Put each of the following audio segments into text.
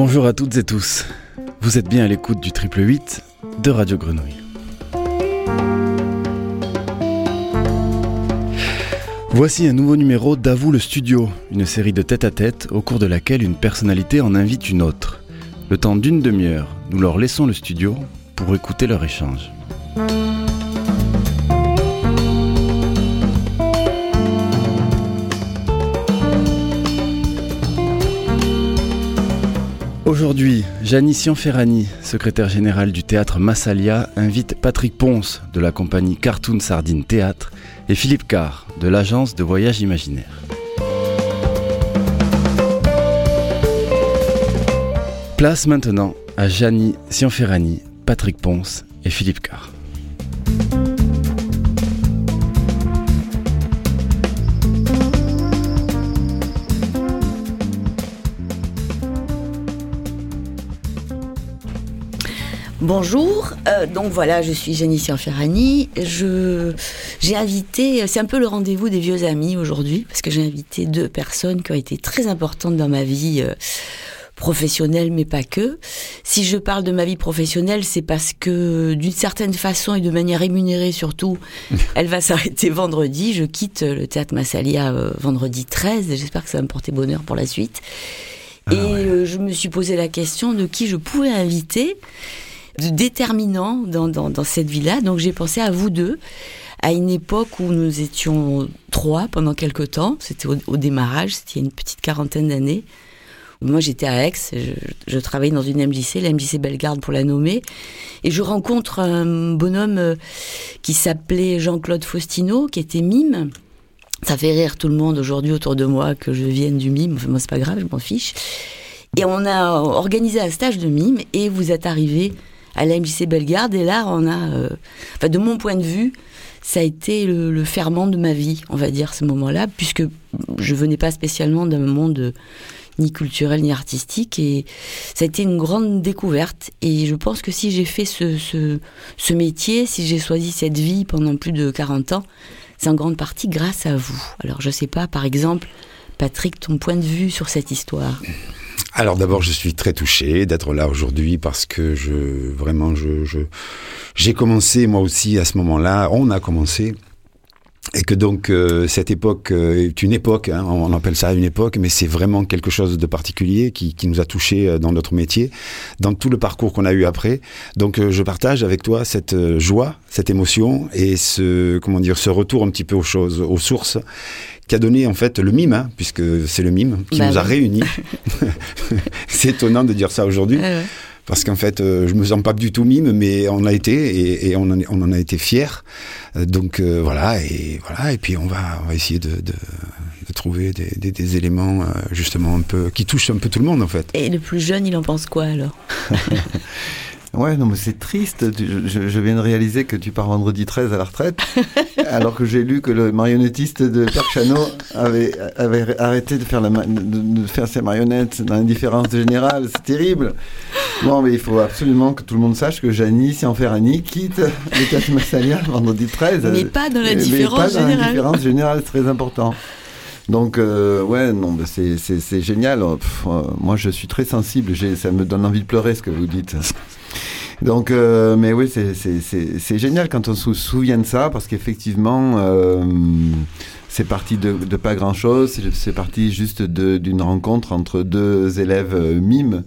Bonjour à toutes et tous. Vous êtes bien à l'écoute du triple 8 de Radio Grenouille. Voici un nouveau numéro d'Avoue le studio, une série de tête-à-tête au cours de laquelle une personnalité en invite une autre. Le temps d'une demi-heure, nous leur laissons le studio pour écouter leur échange. Aujourd'hui, Janissian Ferrani, secrétaire général du théâtre Massalia, invite Patrick Ponce de la compagnie Cartoon Sardine Théâtre et Philippe Carr de l'agence de voyage imaginaire. Place maintenant à Jani Sianferrani, Patrick Ponce et Philippe Carr. Bonjour, euh, donc voilà, je suis Janicia Ferrani. Je, j'ai invité, c'est un peu le rendez-vous des vieux amis aujourd'hui, parce que j'ai invité deux personnes qui ont été très importantes dans ma vie euh, professionnelle, mais pas que. Si je parle de ma vie professionnelle, c'est parce que d'une certaine façon et de manière rémunérée surtout, elle va s'arrêter vendredi. Je quitte le théâtre Massalia euh, vendredi 13. J'espère que ça va me porter bonheur pour la suite. Ah et ouais. je me suis posé la question de qui je pouvais inviter de déterminant dans, dans, cette vie-là. Donc j'ai pensé à vous deux, à une époque où nous étions trois pendant quelque temps. C'était au, démarrage, c'était une petite quarantaine d'années. Moi j'étais à Aix, je, je travaillais dans une MJC, la MJC Bellegarde pour la nommer, et je rencontre un bonhomme euh, qui s'appelait Jean-Claude Faustino, qui était mime. Ça fait rire tout le monde aujourd'hui autour de moi que je vienne du mime. Enfin, moi, c'est pas grave, je m'en fiche. Et on a organisé un stage de mime et vous êtes arrivé à la MJC Bellegarde. Et là on a, euh, enfin de mon point de vue, ça a été le, le ferment de ma vie, on va dire ce moment-là, puisque je venais pas spécialement d'un monde euh, ni culturel ni artistique. Et ça a été une grande découverte. Et je pense que si j'ai fait ce, ce, ce métier, si j'ai choisi cette vie pendant plus de 40 ans, c'est en grande partie grâce à vous. Alors je sais pas, par exemple, Patrick, ton point de vue sur cette histoire Alors d'abord, je suis très touché d'être là aujourd'hui parce que je vraiment je j'ai commencé moi aussi à ce moment-là. On a commencé. Et que donc euh, cette époque euh, est une époque, hein, on appelle ça une époque, mais c'est vraiment quelque chose de particulier qui, qui nous a touché euh, dans notre métier, dans tout le parcours qu'on a eu après. Donc je partage avec toi cette joie, cette émotion et ce comment dire ce retour un petit peu aux choses, aux sources, qui a donné en fait le mime, hein, puisque c'est le mime qui Bah nous a oui. réunis. c'est étonnant de dire ça aujourd'hui. Ouais. Parce qu'en fait, euh, je me sens pas du tout mime, mais on a été et, et on, en, est- on en a été fiers. Euh, donc euh, voilà et voilà et puis on va, on va essayer de, de, de trouver des, des, des éléments euh, justement un peu qui touchent un peu tout le monde en fait. Et le plus jeune, il en pense quoi alors? Ouais, non, mais c'est triste. Je, je viens de réaliser que tu pars vendredi 13 à la retraite, alors que j'ai lu que le marionnettiste de Chano avait, avait arrêté de faire, la, de, de faire ses marionnettes dans l'indifférence générale. C'est terrible. Bon, mais il faut absolument que tout le monde sache que Janie Sianferrani quitte le Théâtre Massalia vendredi 13. Mais pas dans l'indifférence pas dans générale. l'indifférence générale, c'est très important. Donc, euh, ouais, non, mais c'est- génial. Pff, euh, moi, je suis très sensible. Ça me donne envie de pleurer ce que vous dites. Donc, euh, mais oui, c'est- génial quand on se souvient de ça, parce qu'effectivement, euh, c'est parti de, de pas grand-chose. C'est- parti juste d'une rencontre entre deux élèves euh, mimes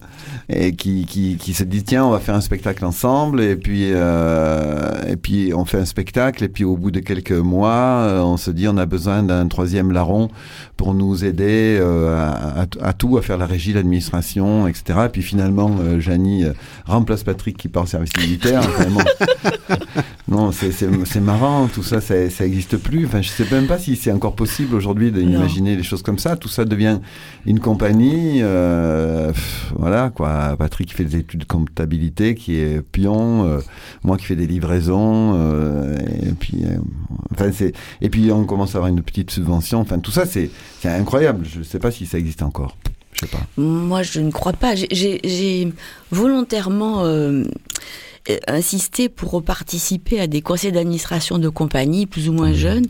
et qui, qui, qui se dit tiens, on va faire un spectacle ensemble. Et puis, euh, et puis on fait un spectacle. Et puis, au bout de quelques mois, euh, on se dit on a besoin d'un troisième larron pour nous aider euh, à, à- tout, à faire la régie, l'administration, etc. Et puis finalement, euh, Janie euh, remplace Patrick qui part au service militaire. non, c'est- marrant, tout ça, ça, ça existe plus. Enfin, je sais même pas si c'est encore possible aujourd'hui d'imaginer des choses comme ça. Tout ça devient une compagnie. euh, voilà, quoi. Patrick qui fait des études de comptabilité, qui est pion, euh, moi qui fais des livraisons, euh, et puis, euh, enfin, et puis on commence à avoir une petite subvention. Enfin, tout ça, c'est incroyable. Je sais pas si ça existe encore. Je sais pas. Moi, je ne crois pas. J'ai- volontairement euh, insisté pour participer à des conseils d'administration de compagnies plus ou moins jeunes.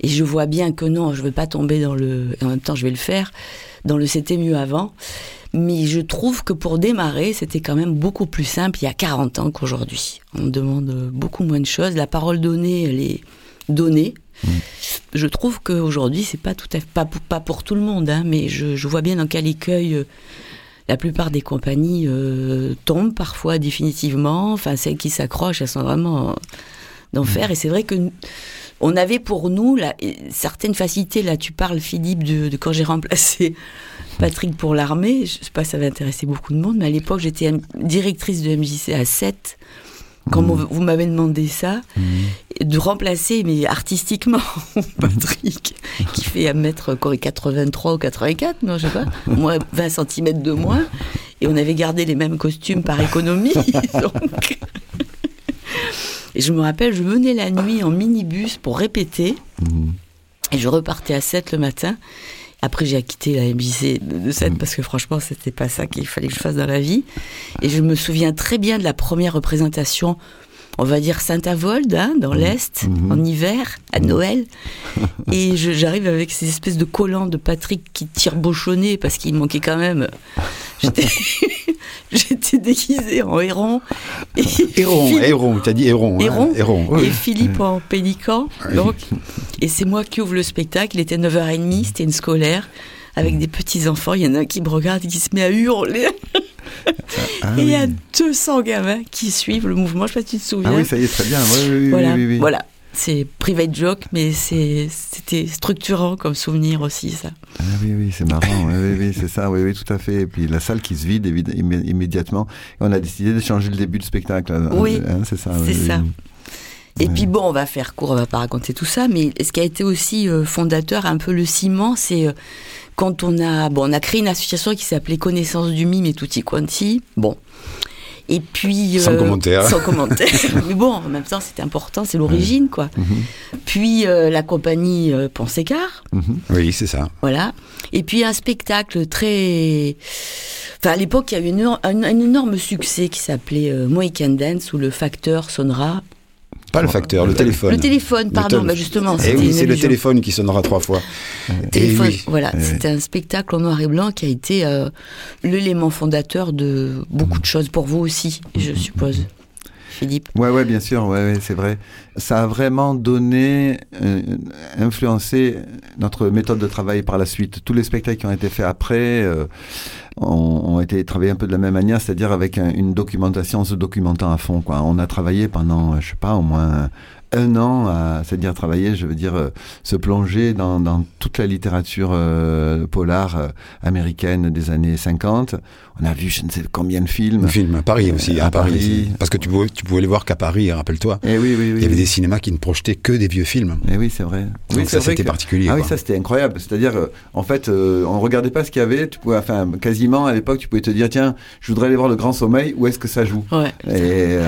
Et je vois bien que non, je ne veux pas tomber dans le. Et en même temps, je vais le faire. Dans le c'était mieux avant. Mais je trouve que pour démarrer, c'était quand même beaucoup plus simple il y a 40 ans qu'aujourd'hui. On demande beaucoup moins de choses. La parole donnée, elle est donnée. Mmh. Je trouve qu'aujourd'hui, c'est pas tout à fait, pas pour, pas pour tout le monde, hein, mais je, je, vois bien dans quel écueil euh, la plupart des compagnies euh, tombent parfois définitivement. Enfin, celles qui s'accrochent, elles sont vraiment d'enfer. Et c'est vrai que on avait pour nous certaines facilités. Là, tu parles, Philippe, de, de quand j'ai remplacé Patrick pour l'armée. Je sais pas, ça va intéresser beaucoup de monde, mais à l'époque, j'étais directrice de MJC à 7. Quand mmh. vous m'avez demandé ça, mmh. de remplacer, mais artistiquement, Patrick, qui fait 1 mètre 83 ou 84, non, je sais pas, moins 20 cm de moins, et on avait gardé les mêmes costumes par économie, donc... Et je me rappelle, je venais la nuit en minibus pour répéter, mmh. et je repartais à 7 le matin, après, j'ai quitté la MJC de 7 mmh. parce que franchement, c'était pas ça qu'il fallait que je fasse dans la vie. Et je me souviens très bien de la première représentation, on va dire Saint-Avold, hein, dans l'Est, mmh. en hiver, à Noël. Et j'arrive avec ces espèces de collants de Patrick qui tire bochonné parce qu'il manquait quand même. J'étais déguisée en héron. Et héron, Philippe... héron, tu as dit héron. Héron, hein, héron oui. Et Philippe en pélican. Donc, et c'est moi qui ouvre le spectacle. Il était 9h30, c'était une scolaire, avec des petits-enfants. Il y en a un qui me regarde et qui se met à hurler. Ah, et il y a 200 gamins qui suivent le mouvement. Je sais pas si tu te souviens. Ah oui, ça y est, très bien. Oui, oui, voilà, oui, voilà c'est private joke, mais c'était structurant comme souvenir aussi, ça. Ah oui, oui, c'est marrant. oui, oui, c'est ça. Oui, oui, tout à fait. Et puis la salle qui se vide immédiatement. Et on a décidé de changer le début du spectacle. Hein, oui, hein, c'est ça. C'est ça. Et puis bon, on va faire court, on va pas raconter tout ça, mais ce qui a été aussi euh, fondateur, un peu le ciment, c'est euh, quand on a, bon, on a créé une association qui s'appelait Connaissance du mime et Tutti Quanti. Bon, et puis sans euh, commentaire. Sans commentaire. Mais bon, en même temps, c'était important, c'est l'origine, quoi. Mhm. Puis euh, la compagnie euh, Ponsécar. Mhm. Oui, c'est ça. Voilà. Et puis un spectacle très. Enfin, à l'époque, il y a eu un, un, énorme succès qui s'appelait Mohican Dance où le facteur sonnera pas le facteur, le téléphone. Le téléphone, pardon, bah justement. Et oui, c'est le téléphone qui sonnera trois fois. Téléphone, oui. voilà, c'était un spectacle en noir et blanc qui a été euh, l'élément fondateur de beaucoup de choses pour vous aussi, je suppose. Philippe. Ouais, ouais, bien sûr, ouais, c'est vrai. Ça a vraiment donné, euh, influencé notre méthode de travail par la suite. Tous les spectacles qui ont été faits après euh, ont, été travaillés un peu de la même manière, c'est-à-dire avec un, une documentation, se documentant à fond. On a travaillé pendant, je sais pas, au moins un an à, c'est-à-dire travailler, je veux dire, euh, se plonger dans, dans, toute la littérature euh, polar euh, américaine des années 50. On a vu je ne sais combien de films. Films à Paris aussi, à, à Paris. Paris. Parce que tu pouvais, tu pouvais les voir qu'à Paris, rappelle-toi. Et oui, oui, oui, Il y avait des cinémas qui ne projetaient que des vieux films. Et oui, c'est vrai. Donc oui, ça, c'était que... particulier. Ah quoi. oui, ça, c'était incroyable. C'est-à-dire, en fait, on regardait pas ce qu'il y avait. Tu pouvais, enfin, quasiment à l'époque, tu pouvais te dire, tiens, je voudrais aller voir Le Grand Sommeil. Où est-ce que ça joue? Ouais. et,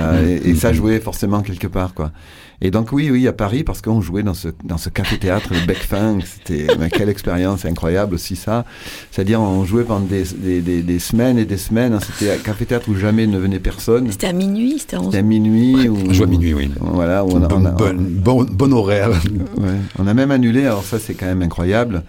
et, et ça jouait forcément quelque part, quoi. Et donc oui, oui, à Paris, parce qu'on jouait dans ce, dans ce café-théâtre, le Bec-Fin, c'était quelle expérience incroyable aussi ça. C'est-à-dire on jouait pendant des, des, des, des, semaines et des semaines, c'était un café-théâtre où jamais ne venait personne. C'était à minuit, c'était à 11 à minuit. On jouait à minuit, oui. Voilà, où on a, bon, on a, bon, bon, bon horaire. Ouais, on a même annulé, alors ça c'est quand même incroyable.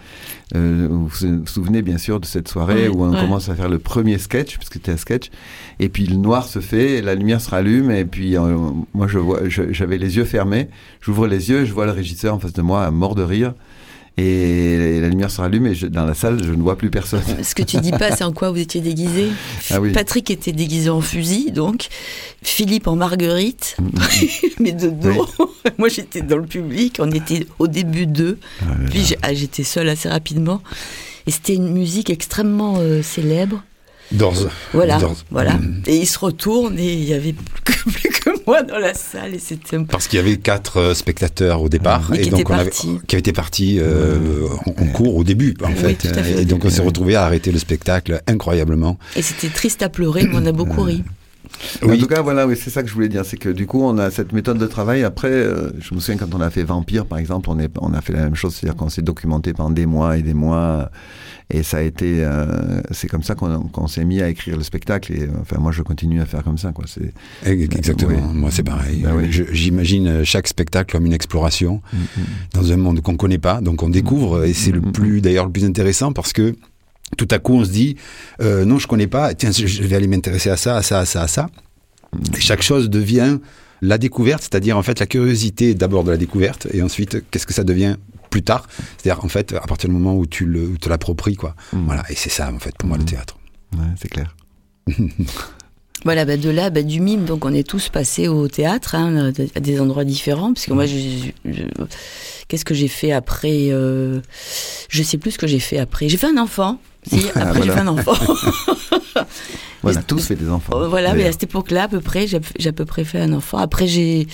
Euh, vous vous souvenez bien sûr de cette soirée où on ouais. commence à faire le premier sketch, puisque c'était un sketch, et puis le noir se fait, la lumière se rallume, et puis euh, moi je vois, j'avais les yeux fermés, j'ouvre les yeux, je vois le régisseur en face de moi, mort de rire. Et la lumière se rallume et je, dans la salle, je ne vois plus personne. Ce que tu dis pas, c'est en quoi vous étiez déguisé. Ah oui. Patrick était déguisé en fusil, donc Philippe en marguerite, mais de dos. Oui. Moi, j'étais dans le public. On était au début d'eux. Ah, puis ah, j'étais seule assez rapidement. Et c'était une musique extrêmement euh, célèbre. Dorz. Voilà, voilà. Mmh. Et il se retourne et il y avait plus que, plus que moi dans la salle et c'était. Parce qu'il y avait quatre euh, spectateurs au départ mmh. et, et donc on avait, qui avaient été partis euh, en, en, cours au début en oui, fait. fait. Et donc on s'est retrouvé à arrêter le spectacle incroyablement. Et c'était triste à pleurer, mais on a beaucoup ri. Oui. En tout cas, voilà, oui, c'est ça que je voulais dire, c'est que du coup, on a cette méthode de travail. Après, euh, je me souviens quand on a fait Vampire, par exemple, on, est, on a fait la même chose, c'est-à-dire qu'on s'est documenté pendant des mois et des mois, et ça a été, euh, c'est comme ça qu'on qu s'est mis à écrire le spectacle. Et enfin, moi, je continue à faire comme ça, quoi. C'est exactement. Oui. Moi, c'est pareil. Ben. J'imagine chaque spectacle comme une exploration mm -hmm. dans un monde qu'on connaît pas, donc on découvre, et c'est mm -hmm. le plus, d'ailleurs, le plus intéressant parce que tout à coup, on se dit, euh, non, je connais pas, tiens, je vais aller m'intéresser à ça, à ça, à ça, à ça. Et chaque chose devient la découverte, c'est-à-dire en fait la curiosité d'abord de la découverte, et ensuite, qu'est-ce que ça devient plus tard C'est-à-dire en fait, à partir du moment où tu le, où te l'appropries, quoi. Mm. Voilà, et c'est ça, en fait, pour moi, le Mm. théâtre. Ouais, c'est clair. Voilà, bah, de là, bah, du mime, donc on est tous passés au théâtre, hein, à des endroits différents, parce que moi, je, je- qu'est-ce que j'ai fait après euh, Je sais plus ce que j'ai fait après. J'ai fait un enfant. Si, après Ah, j'ai fait un enfant. Voilà, Mais- tous fait des enfants. Euh, voilà, mais à cette époque-là, à peu près, j'ai à peu près fait un enfant. Après, j'ai.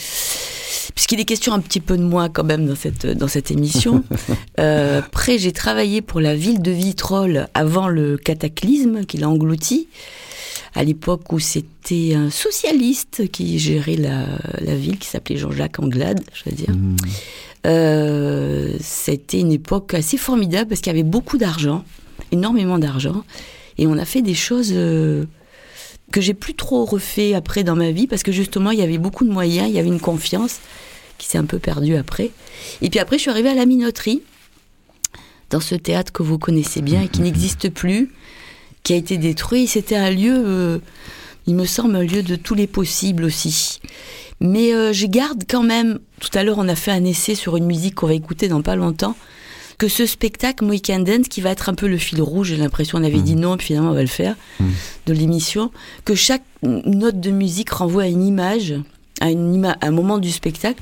Puisqu'il est question un petit peu de moi quand même dans cette, dans cette émission. euh, après, j'ai travaillé pour la ville de Vitrolles avant le cataclysme qui l'a englouti. À l'époque où c'était un socialiste qui gérait la, la ville, qui s'appelait Jean-Jacques Anglade, je veux dire. Mhm. Euh, c'était une époque assez formidable parce qu'il y avait beaucoup d'argent, énormément d'argent, et on a fait des choses euh, que j'ai plus trop refait après dans ma vie parce que justement il y avait beaucoup de moyens, il y avait une confiance qui s'est un peu perdue après. Et puis après je suis arrivée à la minoterie dans ce théâtre que vous connaissez bien et qui n'existe plus, qui a été détruit. C'était un lieu, euh, il me semble, un lieu de tous les possibles aussi. Mais euh, je garde quand même, tout à l'heure on a fait un essai sur une musique qu'on va écouter dans pas longtemps, que ce spectacle Mohican Dance, qui va être un peu le fil rouge, j'ai l'impression on avait dit non, puis finalement on va le faire, Mhm. de l'émission, que chaque note de musique renvoie à une image, à, une ima- à un moment du spectacle,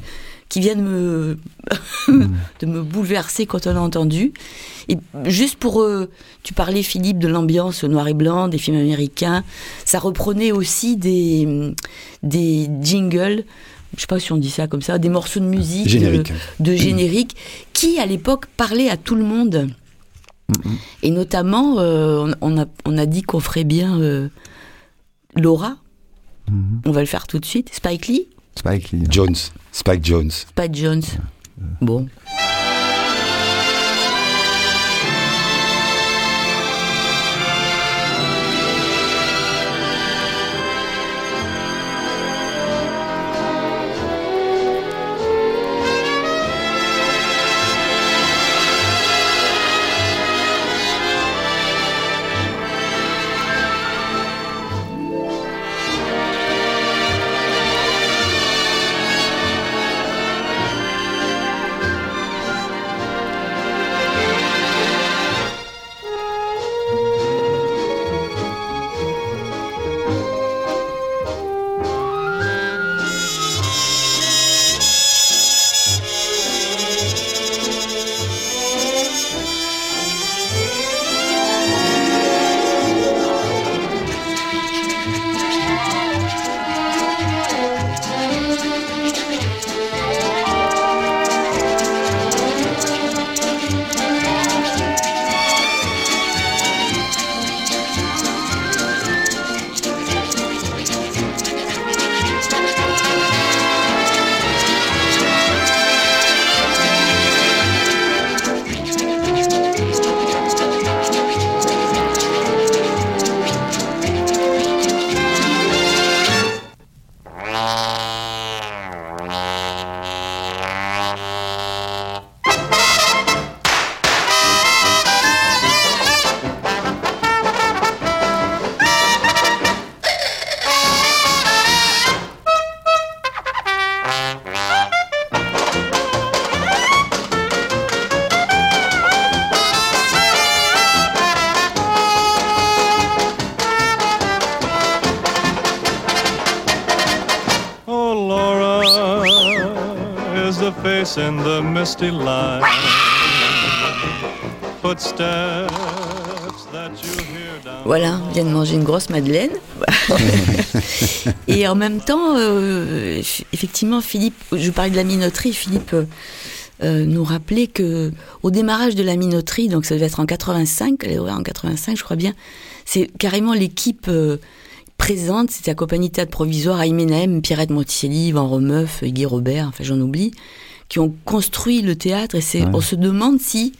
qui vient de me, de me bouleverser quand on a entendu. Et juste pour... euh, tu parlais, Philippe, de l'ambiance noir et blanc, des films américains. Ça reprenait aussi des, des jingles, je sais pas si on dit ça comme ça, des morceaux de musique. Générique. De, de générique, qui à l'époque parlaient à tout le monde. Et notamment, euh, on, a, on a dit qu'on ferait bien euh, Laura. Mhm. On va le faire tout de suite. Spike Lee, Spike Lee. Jones, Spike Jones. Spike Jones. Bon. Is the face in the misty light. Footsteps that you hear down. Voilà, on vient de manger une grosse madeleine. et en même temps, euh, effectivement, Philippe, je parlais de la minoterie, Philippe euh, euh, nous rappelait que au démarrage de la minoterie, donc ça devait être en 85, elle est ouverte en 85, je crois bien, c'est carrément l'équipe euh, présente, c'était la compagnie théâtre provisoire, Aïmé Naëm, Pierrette Monticelli, Yvan Romeuf, Guy Robert, enfin j'en oublie, qui ont construit le théâtre et c'est, Ouais. on se demande si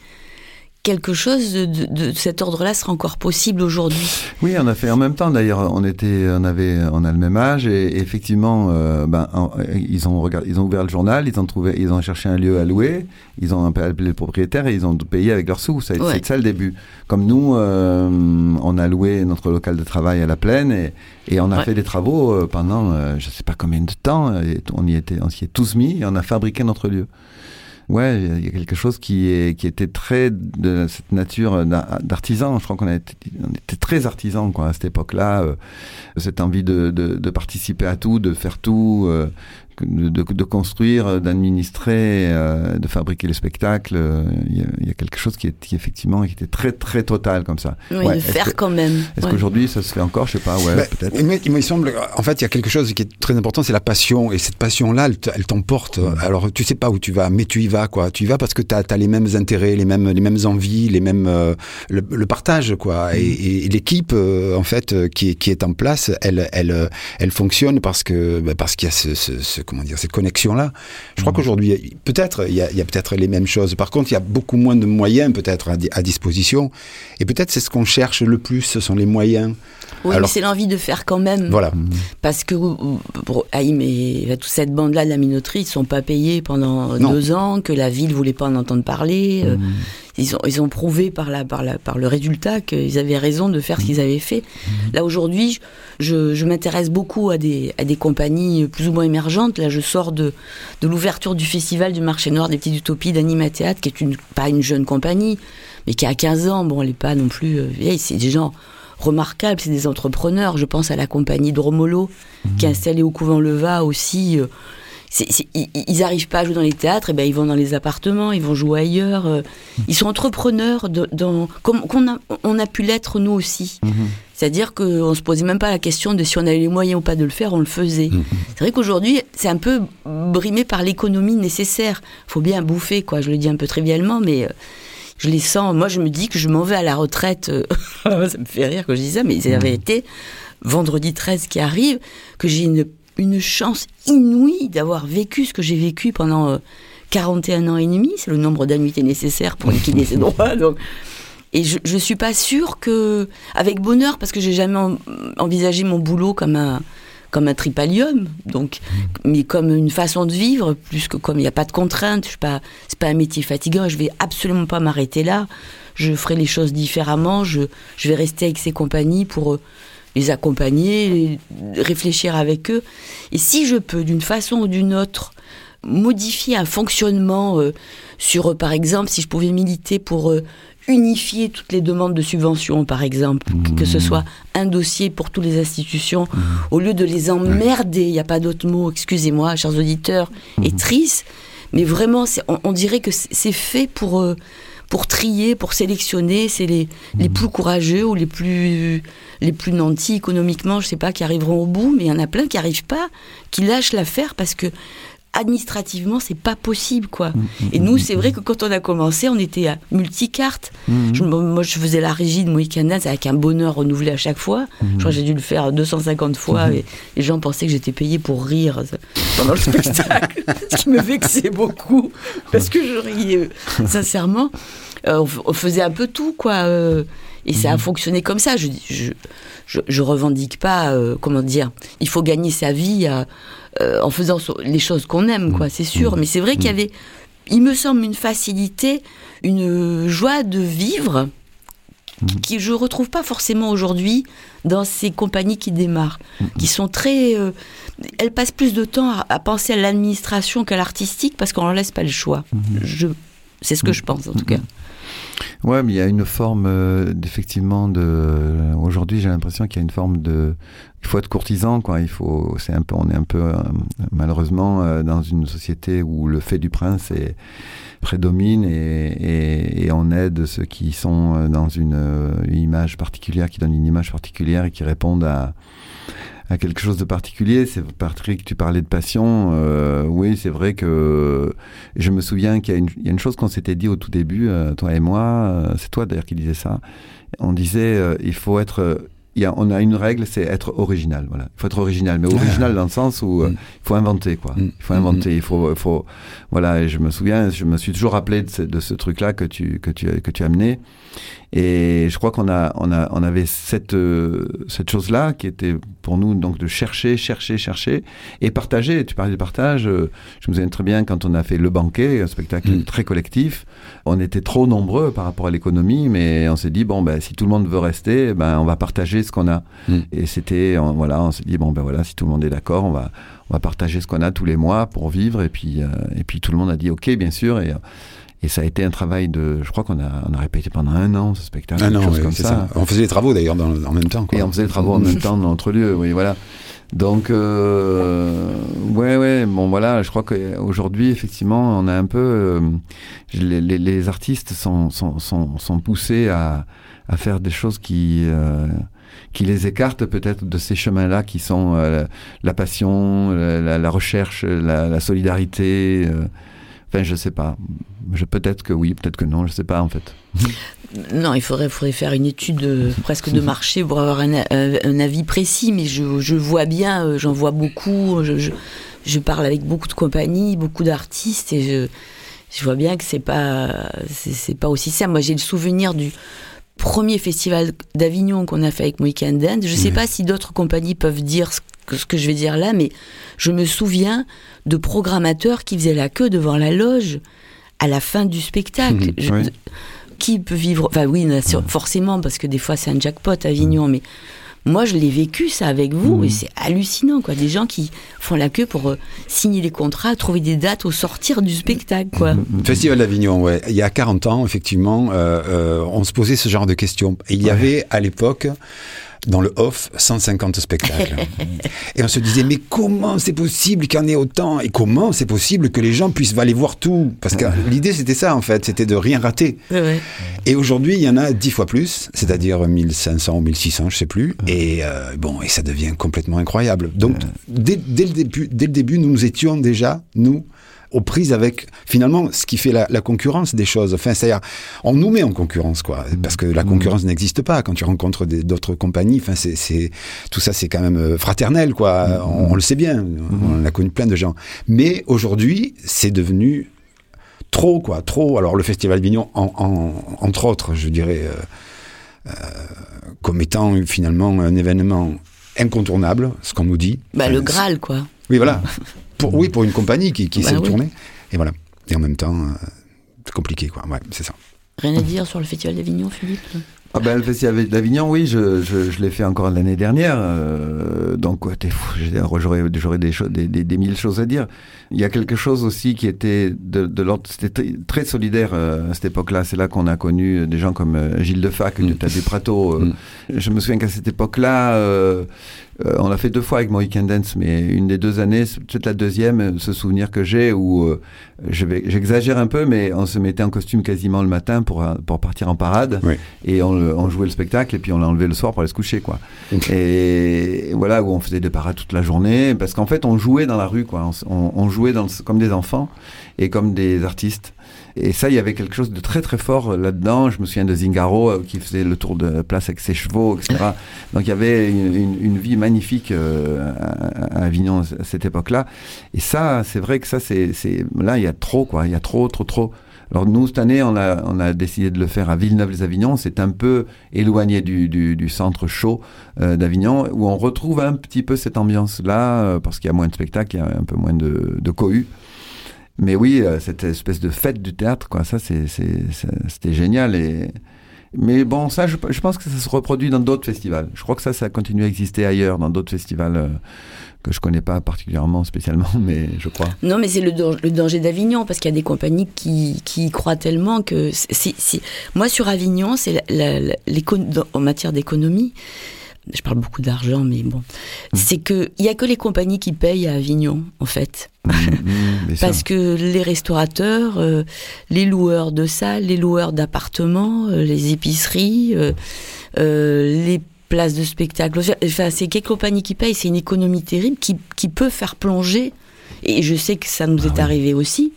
quelque chose de, de- de cet ordre-là sera encore possible aujourd'hui. Oui, on a fait en même temps. D'ailleurs, on était, on avait, on a le même âge et effectivement, euh, ben, en- ils ont regardé, ils ont ouvert le journal, ils ont trouvé, ils ont cherché un lieu à louer, ils ont appelé le propriétaire et ils ont payé avec leurs sous. Ouais. C'est ça le début. Comme nous, euh, on a loué notre local de travail à la plaine et, et on a Ouais. fait des travaux euh, pendant, euh, je sais pas combien de temps. Et on y était, on s'y est tous mis et on a fabriqué notre lieu. Ouais, il y a quelque chose qui, est, qui était très de cette nature d'ar- d'artisan. Je crois qu'on on était très artisan quoi, à cette époque-là. euh, cette envie de, de, de participer à tout, de faire tout, euh, de, de, de construire, d'administrer, euh, de fabriquer les spectacles. euh, Il y, a, il y a quelque chose qui est qui effectivement qui était très très total comme ça. Oui, Ouais, faire que- quand même. Est-ce Ouais. qu'aujourd'hui ça se fait encore? Je sais pas. Ouais, Bah, peut-être. mais il me semble, en fait, il y a quelque chose qui est très important, c'est la passion. Et cette passion-là, elle, te- elle t'emporte. Alors, tu sais pas où tu vas, mais tu y vas, quoi. Tu y vas parce que tu as, les mêmes intérêts, les mêmes, les mêmes envies, les mêmes, euh, le, le partage, quoi. Et, et- et l'équipe, euh, en fait, euh, qui, est- qui est en place, elle, elle, elle fonctionne parce que, bah, parce qu'il y a ce, ce, ce- comment dire, cette connexion-là. Je crois qu'aujourd'hui, peut-être, il y a, il y a peut-être les mêmes choses. Par contre, il y a beaucoup moins de moyens, peut-être, à, di- à disposition. Et peut-être c'est ce qu'on cherche le plus, ce sont les moyens. Oui, mais Alors- c'est l'envie de faire quand même. Voilà. Parce que pour Haïm et toute cette bande-là de la minoterie, ils ne sont pas payés pendant Non. deux ans, que la ville voulait pas en entendre parler. euh, Mhm. Ils ont, ils ont prouvé par, la, par, la, par le résultat qu'ils avaient raison de faire ce qu'ils avaient fait. Là, aujourd'hui, je, je m'intéresse beaucoup à des, à des compagnies plus ou moins émergentes. Là, je sors de, de l'ouverture du festival du marché noir des petites utopies d'Anima Théâtre, qui est une, pas une jeune compagnie, mais qui a 15 ans. Bon, elle n'est pas non plus euh, vieille. C'est des gens remarquables, c'est des entrepreneurs. Je pense à la compagnie Dromolo, qui est installée au couvent Leva aussi. euh, ils- ils n'arrivent pas à jouer dans les théâtres, et ben ils vont dans les appartements, ils vont jouer ailleurs. euh, Ils sont entrepreneurs, de- dans, comme qu'on a, on a pu l'être nous aussi. Mhm. C'est-à-dire qu'on se posait même pas la question de si on avait les moyens ou pas de le faire, on le faisait. C'est vrai qu'aujourd'hui, c'est un peu brimé par l'économie nécessaire. faut bien bouffer, quoi. Je le dis un peu trivialement, mais euh, je les sens. Moi, je me dis que je m'en vais à la retraite. euh, ça me fait rire que je dis ça, mais c'est la vérité. Vendredi 13 qui arrive, que j'ai une, une chance inouïe d'avoir vécu ce que j'ai vécu pendant euh, 41 ans et demi. C'est le nombre d'annuités nécessaires pour liquider ses droits. Donc, et je, je suis pas sûre que, avec bonheur, parce que j'ai jamais en- envisagé mon boulot comme un, comme un tripalium, donc, mais comme une façon de vivre, plus que comme il n'y a pas de contraintes, je suis pas, c'est pas un métier fatigant, je vais absolument pas m'arrêter là, je ferai les choses différemment, je, je vais rester avec ces compagnies pour euh, les accompagner, réfléchir avec eux, et si je peux, d'une façon ou d'une autre, modifier un fonctionnement euh, sur, par exemple, si je pouvais militer pour euh, unifier toutes les demandes de subventions, par exemple, que- que ce soit un dossier pour toutes les institutions, au lieu de les emmerder, il n'y a pas d'autre mot, excusez-moi, chers auditeurs, et tristes, mais vraiment, on, on dirait que c'est c'est fait pour, euh, pour trier, pour sélectionner, c'est les, les plus courageux ou les plus, les plus nantis économiquement, je sais pas, qui arriveront au bout, mais il y en a plein qui n'arrivent pas, qui lâchent l'affaire parce que administrativement, c'est pas possible, quoi. Et nous, c'est vrai que quand on a commencé, on était à multicarte. Je- moi, je faisais la régie de Mohican Dance avec un bonheur renouvelé à chaque fois. Je crois que j'ai dû le faire 250 fois et les gens pensaient que j'étais payée pour rire pendant le spectacle. ce qui me vexait beaucoup parce que je riais, sincèrement. Euh, on, faisait un peu tout, quoi. euh, et ça a fonctionné comme ça. Je, je, je, je revendique pas, euh, comment dire, il faut gagner sa vie à- euh, en faisant les choses qu'on aime, quoi, c'est sûr. Mais c'est vrai qu'il y avait, il me semble, une facilité, une joie de vivre qui je retrouve pas forcément aujourd'hui dans ces compagnies qui démarrent, qui sont très, euh, elles passent plus de temps à, à penser à l'administration qu'à l'artistique parce qu'on leur laisse pas le choix. Je, c'est ce que je pense en tout cas. Ouais, mais il y a une forme euh, d'effectivement de. Aujourd'hui, j'ai l'impression qu'il y a une forme de. Il faut être courtisan, quoi. Il faut. C'est un peu. On est un peu euh, malheureusement euh, dans une société où le fait du prince est prédomine et, on aide ceux qui sont euh, dans une, image particulière, qui donnent une image particulière et qui répondent à quelque chose de particulier. C'est Patrick, tu parlais de passion. Oui, c'est vrai que je me souviens qu'il y, a une- chose qu'on s'était dit au tout début, toi et moi. c'est toi d'ailleurs qui disais ça. On disait il faut être y a, on a une règle, c'est être original. Voilà, il faut être original, mais original dans le sens où euh, Mm. il faut inventer, quoi. Mm. Il faut inventer, il faut, il faut, voilà. Et je me souviens, je me suis toujours rappelé de ce, de ce truc-là que tu, que tu, que tu as amené. Et je crois qu'on a, on a, on avait cette, euh, cette chose-là qui était pour nous donc de chercher, chercher, chercher et partager. Tu parlais de partage. euh, Je me souviens très bien quand on a fait Le Banquet, un spectacle Mm. très collectif. On était trop nombreux par rapport à l'économie, mais on s'est dit bon ben si tout le monde veut rester, ben on va partager ce qu'on a. Mm. Et c'était on- voilà, on s'est dit bon ben voilà, si tout le monde est d'accord, on va on va partager ce qu'on a tous les mois pour vivre. Et puis euh, et puis tout le monde a dit ok bien sûr et euh, et ça a été un travail de, je crois qu'on a, on a répété pendant un an ce spectacle, non, chose ouais, comme c'est ça. ça. On faisait les travaux d'ailleurs en même temps. Quoi. Et on faisait les travaux en même temps dans notre lieu, oui, voilà. Donc, euh, ouais, ouais, bon, voilà, je crois qu'aujourd'hui, effectivement, on a un peu. euh, les, les- les artistes sont, sont, sont, sont poussés à, à faire des choses qui. euh, qui les écartent peut-être de ces chemins-là qui sont euh, la passion, la, la- la recherche, la, la solidarité. euh, enfin, je sais pas. Peut-être que oui, peut-être que non, je sais pas en fait. Non, il faudrait, faire une étude euh, presque de marché pour avoir un, un avis précis, mais je, vois bien, euh, j'en vois beaucoup, je, parle avec beaucoup de compagnies, beaucoup d'artistes, et je, vois bien que c'est pas, c'est pas aussi simple. Moi, j'ai le souvenir du premier festival d'Avignon qu'on a fait avec Weekend End. Je sais Mhm. pas si d'autres compagnies peuvent dire ce que, ce que je vais dire là, mais je me souviens de programmateurs qui faisaient la queue devant la loge à la fin du spectacle. Je-. Qui peut vivre Enfin oui, forcément, parce que des fois c'est un jackpot Avignon, mais moi je l'ai vécu ça avec vous et c'est hallucinant quoi. Des gens qui font la queue pour euh, signer les contrats, trouver des dates au sortir du spectacle quoi. Festival d'Avignon, ouais. Il y a 40 ans, effectivement, euh, euh, on se posait ce genre de questions. Et il y avait à l'époque, dans le off, 150 spectacles. et on se disait, mais comment c'est possible qu'il y en ait autant Et comment c'est possible que les gens puissent aller voir tout Parce que l'idée, c'était ça, en fait, c'était de rien rater. Ouais. Et aujourd'hui, il y en a 10 fois plus, c'est-à-dire 1500 ou 1600, je sais plus. Et euh, bon, et ça devient complètement incroyable. Donc, dès, dès le début, dès le début, nous nous étions déjà, nous, aux prises avec finalement ce qui fait la, la concurrence des choses. Enfin, c'est-à-dire, on nous met en concurrence, quoi, parce que la concurrence n'existe pas quand tu rencontres des- d'autres compagnies. Enfin, c'est, c'est tout ça, c'est quand même euh, fraternel, quoi. On, on le sait bien, on a connu plein de gens. Mais aujourd'hui, c'est devenu trop, quoi, trop. Alors, le Festival Vignon, en, en- entre autres, je dirais, euh, euh, comme étant finalement un événement incontournable, ce qu'on nous dit. Bah, Enfin, le Graal quoi. oui, voilà. Pour, oui, pour une compagnie qui, qui Bah sait le oui. tourner. Et voilà. Et en même temps, euh, c'est compliqué, quoi. Ouais, c'est ça. Rien à dire sur le festival d'Avignon, Philippe? Ah ben, le Festival d'Avignon, oui, je, je, je l'ai fait encore l'année dernière. euh, donc, ouais, j'aurais, j'aurais des, choses- des, des, des mille choses à dire. Il y a quelque chose aussi qui était de, de l'ordre, c'était très, solidaire euh, à cette époque-là. C'est là qu'on a connu des gens comme euh, Gilles Defac, Mm. du Théâtre du Prato. euh, Mm. Je me souviens qu'à cette époque-là, euh, euh, on l'a fait deux fois avec Mohican Dance, mais une des deux années, c'est peut-être la deuxième, euh, ce souvenir que j'ai où euh, je j'exagère un peu, mais on se mettait en costume quasiment le matin pour, euh, pour partir en parade Oui. et on, jouait le spectacle et puis on l'a enlevé le soir pour aller se coucher quoi. Ok. Et voilà où on faisait des parades toute la journée parce qu'en fait on jouait dans la rue quoi, on, on- on jouait dans le- comme des enfants et comme des artistes. Et ça, il y avait quelque chose de très très fort euh, là-dedans. Je me souviens de Zingaro euh, qui faisait le tour de la place avec ses chevaux, etc. Donc il y avait une, une- une vie magnifique euh, à, Avignon à cette époque-là. Et ça, c'est vrai que ça, c'est- là, il y a trop quoi. Il y a trop, trop, trop. Alors nous, cette année, on a, décidé de le faire à Villeneuve-les-Avignon. C'est un peu éloigné du, centre chaud euh, d'Avignon, où on retrouve un petit peu cette ambiance-là, euh, parce qu'il y a moins de spectacles, il y a un peu moins de, cohue. Mais oui, euh, cette espèce de fête du théâtre, quoi, ça, c'était génial. Et... Mais bon, ça, je, pense que ça se reproduit dans d'autres festivals. Je crois que ça, ça continue à exister ailleurs, dans d'autres festivals euh, que je connais pas particulièrement, spécialement, mais je crois. Non, mais c'est le, dan- le danger d'Avignon, parce qu'il y a des compagnies qui, qui croient tellement que. Moi, sur Avignon, c'est en matière d'économie. Je parle beaucoup d'argent, mais bon. C'est que il y a que les compagnies qui payent à Avignon, en fait. Mmh, sûr. Parce que les restaurateurs, euh, les loueurs de salles, les loueurs d'appartements, euh, les épiceries, euh, les places de spectacle, enfin, c'est quelques compagnies qui payent, c'est une économie terrible qui, qui peut faire plonger, et je sais que ça nous est arrivé aussi,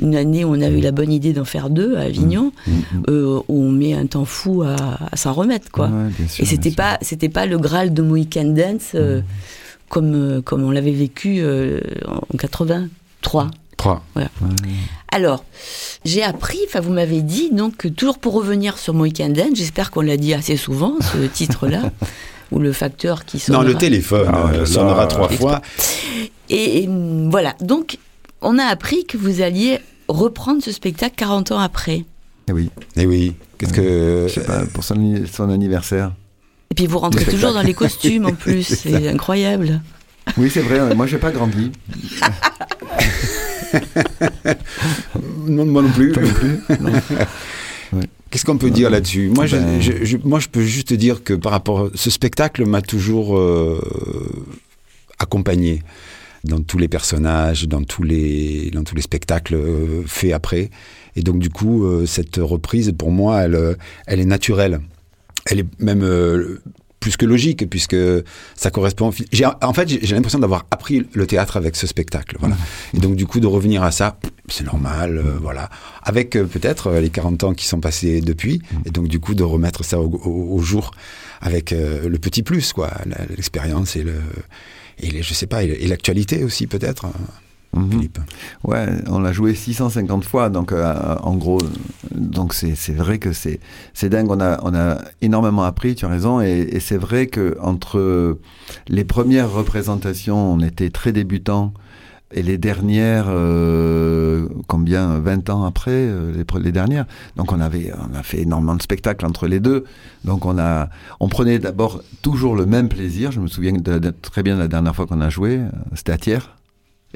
une année où on a eu la bonne idée d'en faire deux à Avignon, Mm, mm. euh, où on met un temps fou à, à s'en remettre, quoi. Ouais, bien sûr, Et c'était pas, c'était pas le Graal de Mohican Dance euh, comme, euh, comme on l'avait vécu euh, en 83. Trois. Alors, j'ai appris, enfin vous m'avez dit, donc que toujours pour revenir sur Mohican Dance, j'espère qu'on l'a dit assez souvent, ce titre-là, ou le facteur qui Non, sonnera. le téléphone Ah, euh, sonnera trois fois. Et, et, voilà, donc on a appris que vous alliez reprendre ce spectacle 40 ans après. Eh oui, Et oui. Qu'est-ce que. je sais pas, pour son, son anniversaire. Et puis vous rentrez toujours dans les costumes en plus, C'est incroyable. Oui, c'est vrai, moi j'ai pas grandi. Non, moi non plus. Toi non plus Non. Qu'est-ce qu'on peut dire là-dessus? Moi, je- Ben- je, je- moi, je peux juste dire que par rapport, ce spectacle m'a toujours euh, accompagné dans tous les personnages, dans tous les, dans tous les spectacles euh, faits après. Et donc, du coup, euh, cette reprise, pour moi, elle, euh, elle est naturelle. Elle est même plus que logique, puisque ça correspond. En fait, j'ai l'impression d'avoir appris le théâtre avec ce spectacle. Voilà. Et donc, du coup, de revenir à ça, c'est normal, euh, voilà. Avec euh, peut-être les 40 ans qui sont passés depuis, et donc, du coup, de remettre ça au, au- au jour avec euh, le petit plus, quoi, l'expérience et le. Et les- je sais pas, et l'actualité aussi, peut-être, hein, Mhm. Ouais, on l'a joué 650 fois, donc euh, en gros, euh, donc c'est vrai que c'est c'est dingue. On a on a énormément appris, tu as raison, et, et c'est vrai que entre les premières représentations, on était très débutants. Et les dernières, euh, combien 20 ans après euh, les, dernières. Donc on avait, on a fait énormément de spectacles entre les deux. Donc on a, on prenait d'abord toujours le même plaisir. Je me souviens de- très bien de la dernière fois qu'on a joué, euh, c'était à Thiers.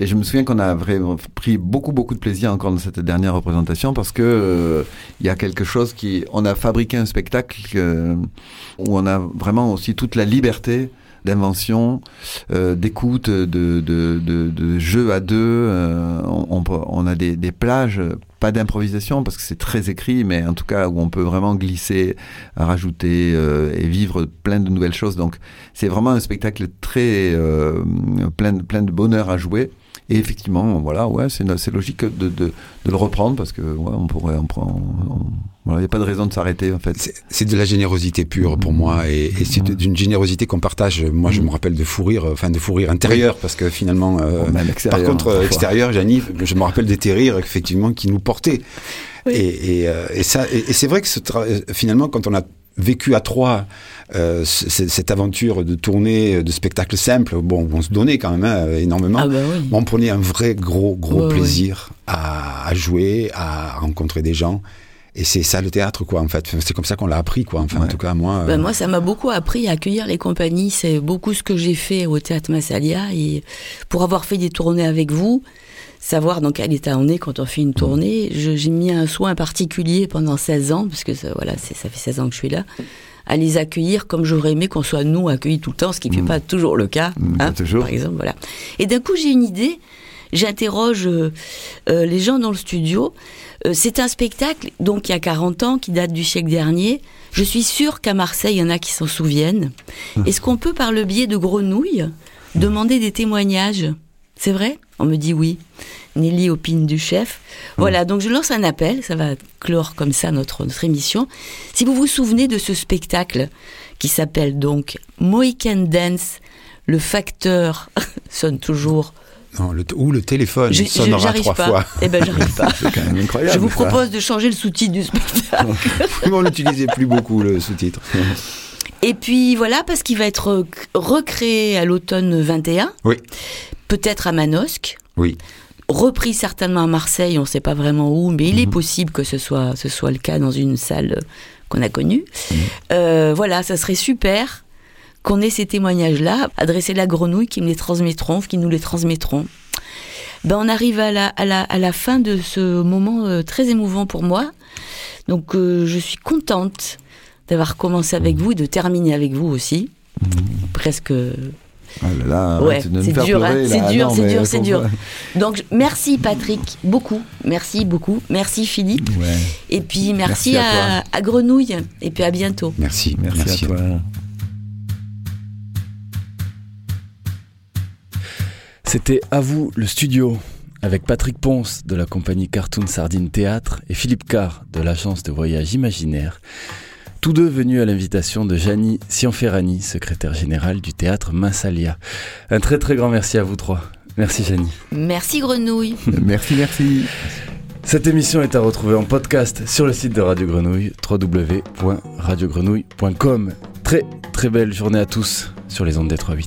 Et je me souviens qu'on a vraiment pris beaucoup beaucoup de plaisir encore dans cette dernière représentation parce que il y a quelque chose qui, on a fabriqué un spectacle où on a vraiment aussi toute la liberté d'invention, euh, d'écoute, de, de, de, jeu à deux. euh, on, on on a des, des plages, pas d'improvisation parce que c'est très écrit, mais en tout cas où on peut vraiment glisser, rajouter euh, et vivre plein de nouvelles choses. Donc c'est vraiment un spectacle très plein, de- plein de bonheur à jouer. Et effectivement, voilà, ouais, c'est logique de, de, de le reprendre parce que on pourrait, on prend, on- voilà, il n'y a pas de raison de s'arrêter en fait. C'est- de la générosité pure pour moi et, et c'est d'une générosité qu'on partage. Moi, je me rappelle de fou rire, enfin de fou rire intérieur parce que finalement, euh, Oh, même par contre, euh, parfois. extérieur, Janine, je me rappelle des rires effectivement qui nous portaient. Oui. Et, et, euh, et ça, et, et c'est vrai que ce tra- finalement, quand on a vécu à trois euh, cette aventure de tournée de spectacle simple, bon, on se donnait quand même hein, énormément. Ah bah oui. On prenait un vrai gros, gros Ouais, ouais. plaisir À, à jouer, à rencontrer des gens. Et c'est ça le théâtre, quoi, en fait. C'est comme ça qu'on l'a appris, quoi. Enfin, en tout cas, moi. Ben, euh, moi, ça m'a beaucoup appris à accueillir les compagnies. C'est beaucoup ce que j'ai fait au théâtre Massalia. Et pour avoir fait des tournées avec vous, savoir dans quel état on est quand on fait une tournée, je- j'ai mis un soin particulier pendant 16 ans, parce que ça, voilà, ça fait 16 ans que je suis là, à les accueillir comme j'aurais aimé qu'on soit nous accueillis tout le temps, ce qui ne fait pas toujours le cas. Mm, pas hein, toujours. Par exemple, voilà. Et d'un coup, j'ai une idée. J'interroge euh, euh, les gens dans le studio. Euh, c'est un spectacle, donc il y a 40 ans, qui date du siècle dernier. Je suis sûre qu'à Marseille, il y en a qui s'en souviennent. Est-ce qu'on peut, par le biais de Grenouille, demander des témoignages? C'est vrai? On me dit oui. Nelly opine du chef. Voilà, donc je lance un appel, ça va clore comme ça notre, notre émission. Si vous vous souvenez de ce spectacle qui s'appelle donc Mohican Dance, le facteur sonne toujours. Non, le, ou le téléphone Je- sonnera trois pas. fois. Eh ben, j'arrive pas. C'est quand même incroyable. Je vous ça. propose de changer le sous-titre du spectacle. on n'utilisait plus beaucoup le sous-titre. Et puis voilà, parce qu'il va être recréé à l'automne 21, Oui, peut-être à Manosque, oui. repris certainement à Marseille, on ne sait pas vraiment où, mais Mhm. il est possible que ce soit, ce soit le cas dans une salle qu'on a connue. Mhm. Euh, voilà, ça serait super qu'on ait ces témoignages-là, adressés à la grenouille, qui me les transmettront, qui nous les transmettront. Ben, on arrive à la, à, la, à la fin de ce moment euh, très émouvant pour moi. Donc euh, je suis contente d'avoir commencé avec vous et de terminer avec vous aussi. Presque. Ah là là, Ouais, c'est dur, hein, c'est dur, non, c'est dur, c'est dur. Donc merci Patrick, beaucoup, merci beaucoup, merci Philippe, Ouais, et puis merci, Merci à à, à Grenouille, et puis à bientôt. Merci. merci, à toi. C'était À vous le studio, avec Patrick Ponce de la compagnie Cartoon Sardine Théâtre et Philippe Carr de l'agence de voyage imaginaire, tous deux venus à l'invitation de Janie Cianferrani, secrétaire générale du théâtre Massalia. Un très très grand merci à vous trois. Merci Janie. Merci Grenouille. merci, merci. Cette émission est à retrouver en podcast sur le site de Radio Grenouille, www.radiogrenouille.com. Très très belle journée à tous sur les ondes des 3.8.